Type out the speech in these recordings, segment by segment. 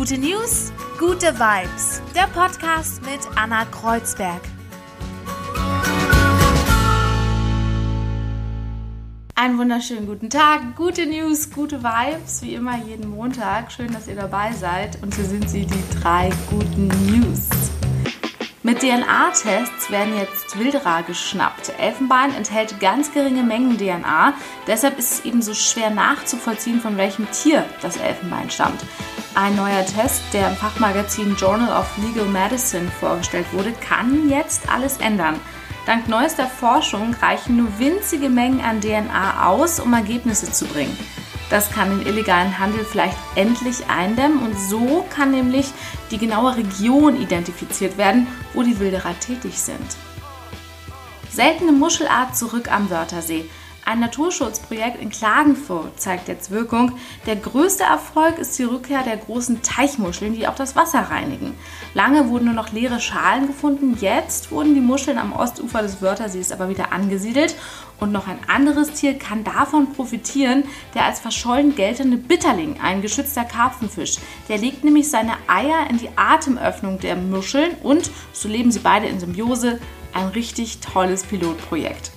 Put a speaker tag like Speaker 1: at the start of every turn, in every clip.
Speaker 1: Gute News, gute Vibes. Der Podcast mit Anna Kreuzberg. Einen wunderschönen guten Tag, gute News, gute Vibes, wie immer jeden Montag. Schön, dass ihr dabei seid. Und hier sind sie, die drei guten News. Mit DNA-Tests werden jetzt Wilderer geschnappt. Elfenbein enthält ganz geringe Mengen DNA, deshalb ist es eben so schwer nachzuvollziehen, von welchem Tier das Elfenbein stammt. Ein neuer Test, der im Fachmagazin Journal of Legal Medicine vorgestellt wurde, kann jetzt alles ändern. Dank neuester Forschung reichen nur winzige Mengen an DNA aus, um Ergebnisse zu bringen. Das kann den illegalen Handel vielleicht endlich eindämmen und so kann nämlich die genaue Region identifiziert werden, wo die Wilderer tätig sind. Seltene Muschelart zurück am Wörthersee. Ein Naturschutzprojekt in Klagenfurt zeigt jetzt Wirkung. Der größte Erfolg ist die Rückkehr der großen Teichmuscheln, die auch das Wasser reinigen. Lange wurden nur noch leere Schalen gefunden, jetzt wurden die Muscheln am Ostufer des Wörthersees aber wieder angesiedelt und noch ein anderes Tier kann davon profitieren, der als verschollen geltende Bitterling, ein geschützter Karpfenfisch. Der legt nämlich seine Eier in die Atemöffnung der Muscheln und, so leben sie beide in Symbiose, ein richtig tolles Pilotprojekt.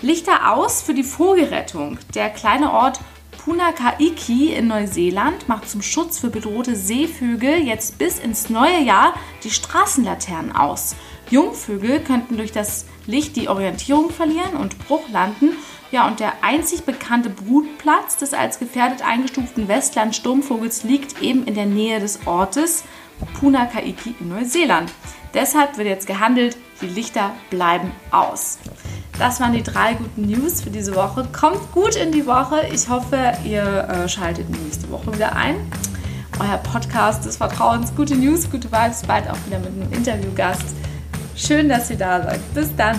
Speaker 1: Lichter aus für die Vogelrettung. Der kleine Ort Punakaiki in Neuseeland macht zum Schutz für bedrohte Seevögel jetzt bis ins neue Jahr die Straßenlaternen aus. Jungvögel könnten durch das Licht die Orientierung verlieren und Bruch landen. Ja, und der einzig bekannte Brutplatz des als gefährdet eingestuften Westland-Sturmvogels liegt eben in der Nähe des Ortes Punakaiki in Neuseeland. Deshalb wird jetzt gehandelt, die Lichter bleiben aus. Das waren die drei guten News für diese Woche. Kommt gut in die Woche. Ich hoffe, ihr äh, schaltet nächste Woche wieder ein. Euer Podcast des Vertrauens. Gute News, gute Vibes. Bald auch wieder mit einem Interviewgast. Schön, dass ihr da seid. Bis dann.